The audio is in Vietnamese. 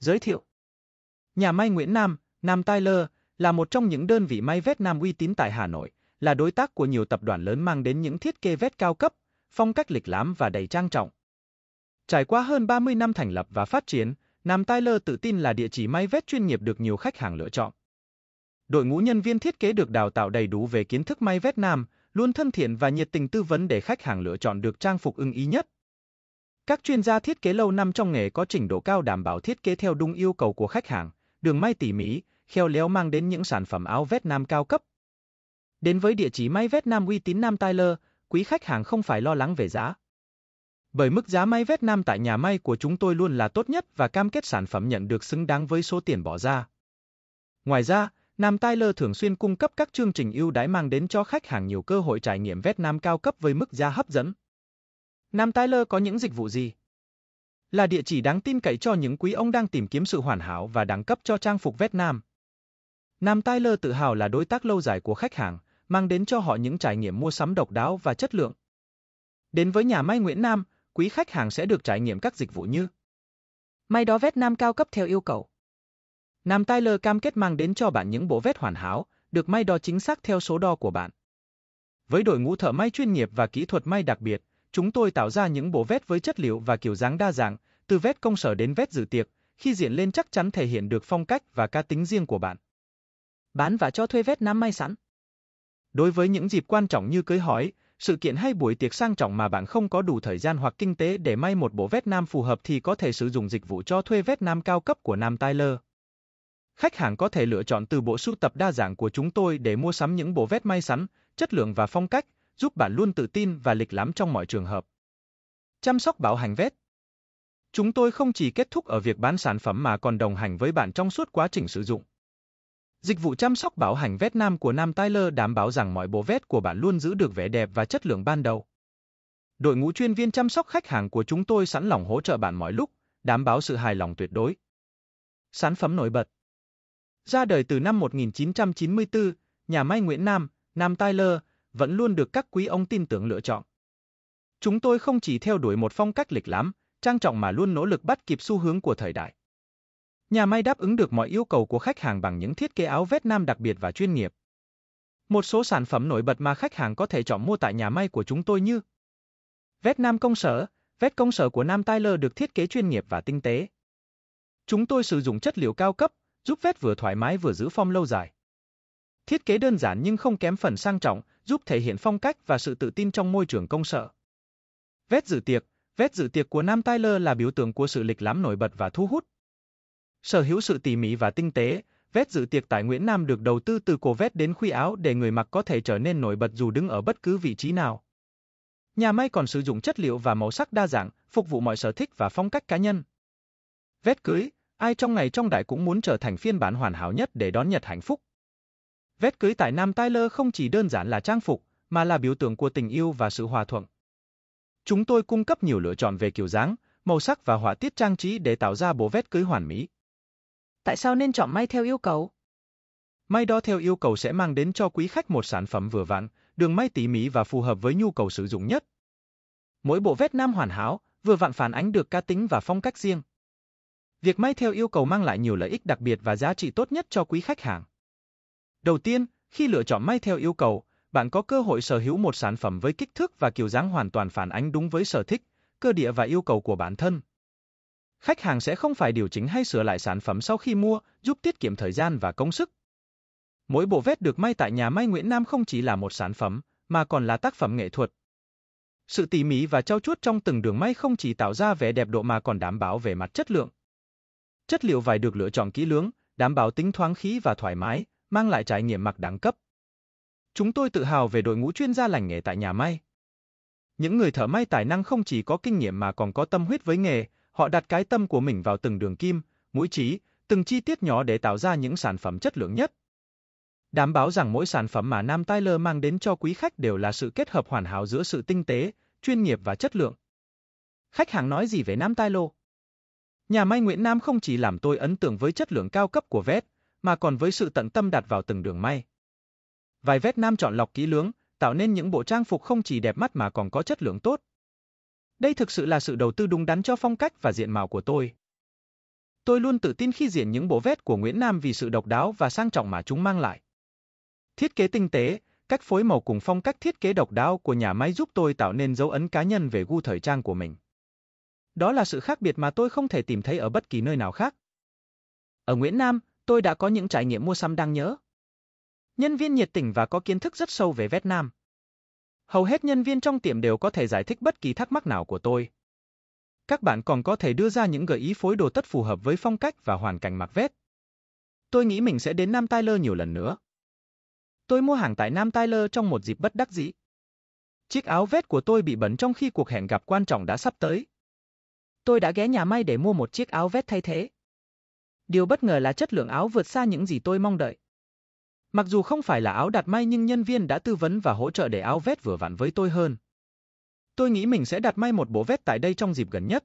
Giới thiệu Nhà may Nguyễn Nam, Nam Tyler, là một trong những đơn vị may vét nam uy tín tại Hà Nội, là đối tác của nhiều tập đoàn lớn mang đến những thiết kế vét cao cấp, phong cách lịch lãm và đầy trang trọng. Trải qua hơn 30 năm thành lập và phát triển, Nam Tyler tự tin là địa chỉ may vét chuyên nghiệp được nhiều khách hàng lựa chọn. Đội ngũ nhân viên thiết kế được đào tạo đầy đủ về kiến thức may vét nam, luôn thân thiện và nhiệt tình tư vấn để khách hàng lựa chọn được trang phục ưng ý nhất. Các chuyên gia thiết kế lâu năm trong nghề có trình độ cao đảm bảo thiết kế theo đúng yêu cầu của khách hàng, đường may tỉ mỉ, khéo léo mang đến những sản phẩm áo vét nam cao cấp. Đến với địa chỉ may vét nam uy tín Nam Tyler, quý khách hàng không phải lo lắng về giá. Bởi mức giá may vét nam tại nhà may của chúng tôi luôn là tốt nhất và cam kết sản phẩm nhận được xứng đáng với số tiền bỏ ra. Ngoài ra, Nam Tyler thường xuyên cung cấp các chương trình ưu đãi mang đến cho khách hàng nhiều cơ hội trải nghiệm vét nam cao cấp với mức giá hấp dẫn. Nam Tyler có những dịch vụ gì? Là địa chỉ đáng tin cậy cho những quý ông đang tìm kiếm sự hoàn hảo và đẳng cấp cho trang phục vét nam. Nam Tyler tự hào là đối tác lâu dài của khách hàng, mang đến cho họ những trải nghiệm mua sắm độc đáo và chất lượng. Đến với nhà may Nguyễn Nam, quý khách hàng sẽ được trải nghiệm các dịch vụ như May đo vét nam cao cấp theo yêu cầu. Nam Tyler cam kết mang đến cho bạn những bộ vét hoàn hảo, được may đo chính xác theo số đo của bạn. Với đội ngũ thợ may chuyên nghiệp và kỹ thuật may đặc biệt, chúng tôi tạo ra những bộ vét với chất liệu và kiểu dáng đa dạng, từ vét công sở đến vét dự tiệc, khi diện lên chắc chắn thể hiện được phong cách và cá tính riêng của bạn. Bán và cho thuê vét nam may sẵn. Đối với những dịp quan trọng như cưới hỏi, sự kiện hay buổi tiệc sang trọng mà bạn không có đủ thời gian hoặc kinh tế để may một bộ vét nam phù hợp thì có thể sử dụng dịch vụ cho thuê vét nam cao cấp của Nam Tyler. Khách hàng có thể lựa chọn từ bộ sưu tập đa dạng của chúng tôi để mua sắm những bộ vét may sẵn, chất lượng và phong cách, giúp bạn luôn tự tin và lịch lãm trong mọi trường hợp. Chăm sóc bảo hành vét Chúng tôi không chỉ kết thúc ở việc bán sản phẩm mà còn đồng hành với bạn trong suốt quá trình sử dụng. Dịch vụ chăm sóc bảo hành vét nam của Nam Tyler đảm bảo rằng mọi bộ vét của bạn luôn giữ được vẻ đẹp và chất lượng ban đầu. Đội ngũ chuyên viên chăm sóc khách hàng của chúng tôi sẵn lòng hỗ trợ bạn mọi lúc, đảm bảo sự hài lòng tuyệt đối. Sản phẩm nổi bật Ra đời từ năm 1994, nhà may Nguyễn Nam, Nam Tyler, vẫn luôn được các quý ông tin tưởng lựa chọn. Chúng tôi không chỉ theo đuổi một phong cách lịch lãm, trang trọng mà luôn nỗ lực bắt kịp xu hướng của thời đại. Nhà may đáp ứng được mọi yêu cầu của khách hàng bằng những thiết kế áo vét nam đặc biệt và chuyên nghiệp. Một số sản phẩm nổi bật mà khách hàng có thể chọn mua tại nhà may của chúng tôi như Vét nam công sở, vét công sở của Nam Tyler được thiết kế chuyên nghiệp và tinh tế. Chúng tôi sử dụng chất liệu cao cấp, giúp vét vừa thoải mái vừa giữ form lâu dài. Thiết kế đơn giản nhưng không kém phần sang trọng, giúp thể hiện phong cách và sự tự tin trong môi trường công sở. Vét dự tiệc, vét dự tiệc của Nam Tyler là biểu tượng của sự lịch lãm nổi bật và thu hút. Sở hữu sự tỉ mỉ và tinh tế, vét dự tiệc tại Nguyễn Nam được đầu tư từ cổ vét đến khuy áo để người mặc có thể trở nên nổi bật dù đứng ở bất cứ vị trí nào. Nhà may còn sử dụng chất liệu và màu sắc đa dạng, phục vụ mọi sở thích và phong cách cá nhân. Vét cưới, ai trong ngày trong đại cũng muốn trở thành phiên bản hoàn hảo nhất để đón nhật hạnh phúc. Vét cưới tại Nam Tyler không chỉ đơn giản là trang phục, mà là biểu tượng của tình yêu và sự hòa thuận. Chúng tôi cung cấp nhiều lựa chọn về kiểu dáng, màu sắc và họa tiết trang trí để tạo ra bộ vét cưới hoàn mỹ. Tại sao nên chọn may theo yêu cầu? May đo theo yêu cầu sẽ mang đến cho quý khách một sản phẩm vừa vặn, đường may tỉ mỉ và phù hợp với nhu cầu sử dụng nhất. Mỗi bộ vét nam hoàn hảo, vừa vặn phản ánh được cá tính và phong cách riêng. Việc may theo yêu cầu mang lại nhiều lợi ích đặc biệt và giá trị tốt nhất cho quý khách hàng. Đầu tiên, khi lựa chọn may theo yêu cầu, bạn có cơ hội sở hữu một sản phẩm với kích thước và kiểu dáng hoàn toàn phản ánh đúng với sở thích, cơ địa và yêu cầu của bản thân. Khách hàng sẽ không phải điều chỉnh hay sửa lại sản phẩm sau khi mua, giúp tiết kiệm thời gian và công sức. Mỗi bộ vest được may tại nhà may Nguyễn Nam không chỉ là một sản phẩm, mà còn là tác phẩm nghệ thuật. Sự tỉ mỉ và trau chuốt trong từng đường may không chỉ tạo ra vẻ đẹp độ mà còn đảm bảo về mặt chất lượng. Chất liệu vải được lựa chọn kỹ lưỡng, đảm bảo tính thoáng khí và thoải mái, mang lại trải nghiệm mặc đẳng cấp. Chúng tôi tự hào về đội ngũ chuyên gia lành nghề tại nhà may. Những người thợ may tài năng không chỉ có kinh nghiệm mà còn có tâm huyết với nghề, họ đặt cái tâm của mình vào từng đường kim, mũi chỉ, từng chi tiết nhỏ để tạo ra những sản phẩm chất lượng nhất. Đảm bảo rằng mỗi sản phẩm mà Nam Tyler mang đến cho quý khách đều là sự kết hợp hoàn hảo giữa sự tinh tế, chuyên nghiệp và chất lượng. Khách hàng nói gì về Nam Tyler? Nhà may Nguyễn Nam không chỉ làm tôi ấn tượng với chất lượng cao cấp của vét, mà còn với sự tận tâm đặt vào từng đường may. Vài vét nam chọn lọc kỹ lưỡng, tạo nên những bộ trang phục không chỉ đẹp mắt mà còn có chất lượng tốt. Đây thực sự là sự đầu tư đúng đắn cho phong cách và diện mạo của tôi. Tôi luôn tự tin khi diện những bộ vest của Nguyễn Nam vì sự độc đáo và sang trọng mà chúng mang lại. Thiết kế tinh tế, cách phối màu cùng phong cách thiết kế độc đáo của nhà máy giúp tôi tạo nên dấu ấn cá nhân về gu thời trang của mình. Đó là sự khác biệt mà tôi không thể tìm thấy ở bất kỳ nơi nào khác. Ở Nguyễn Nam, tôi đã có những trải nghiệm mua sắm đáng nhớ. Nhân viên nhiệt tình và có kiến thức rất sâu về Việt Nam. Hầu hết nhân viên trong tiệm đều có thể giải thích bất kỳ thắc mắc nào của tôi. Các bạn còn có thể đưa ra những gợi ý phối đồ tất phù hợp với phong cách và hoàn cảnh mặc vest. Tôi nghĩ mình sẽ đến Nam Tyler nhiều lần nữa. Tôi mua hàng tại Nam Tyler trong một dịp bất đắc dĩ. Chiếc áo vest của tôi bị bẩn trong khi cuộc hẹn gặp quan trọng đã sắp tới. Tôi đã ghé nhà may để mua một chiếc áo vest thay thế. Điều bất ngờ là chất lượng áo vượt xa những gì tôi mong đợi. Mặc dù không phải là áo đặt may nhưng nhân viên đã tư vấn và hỗ trợ để áo vest vừa vặn với tôi hơn. Tôi nghĩ mình sẽ đặt may một bộ vest tại đây trong dịp gần nhất.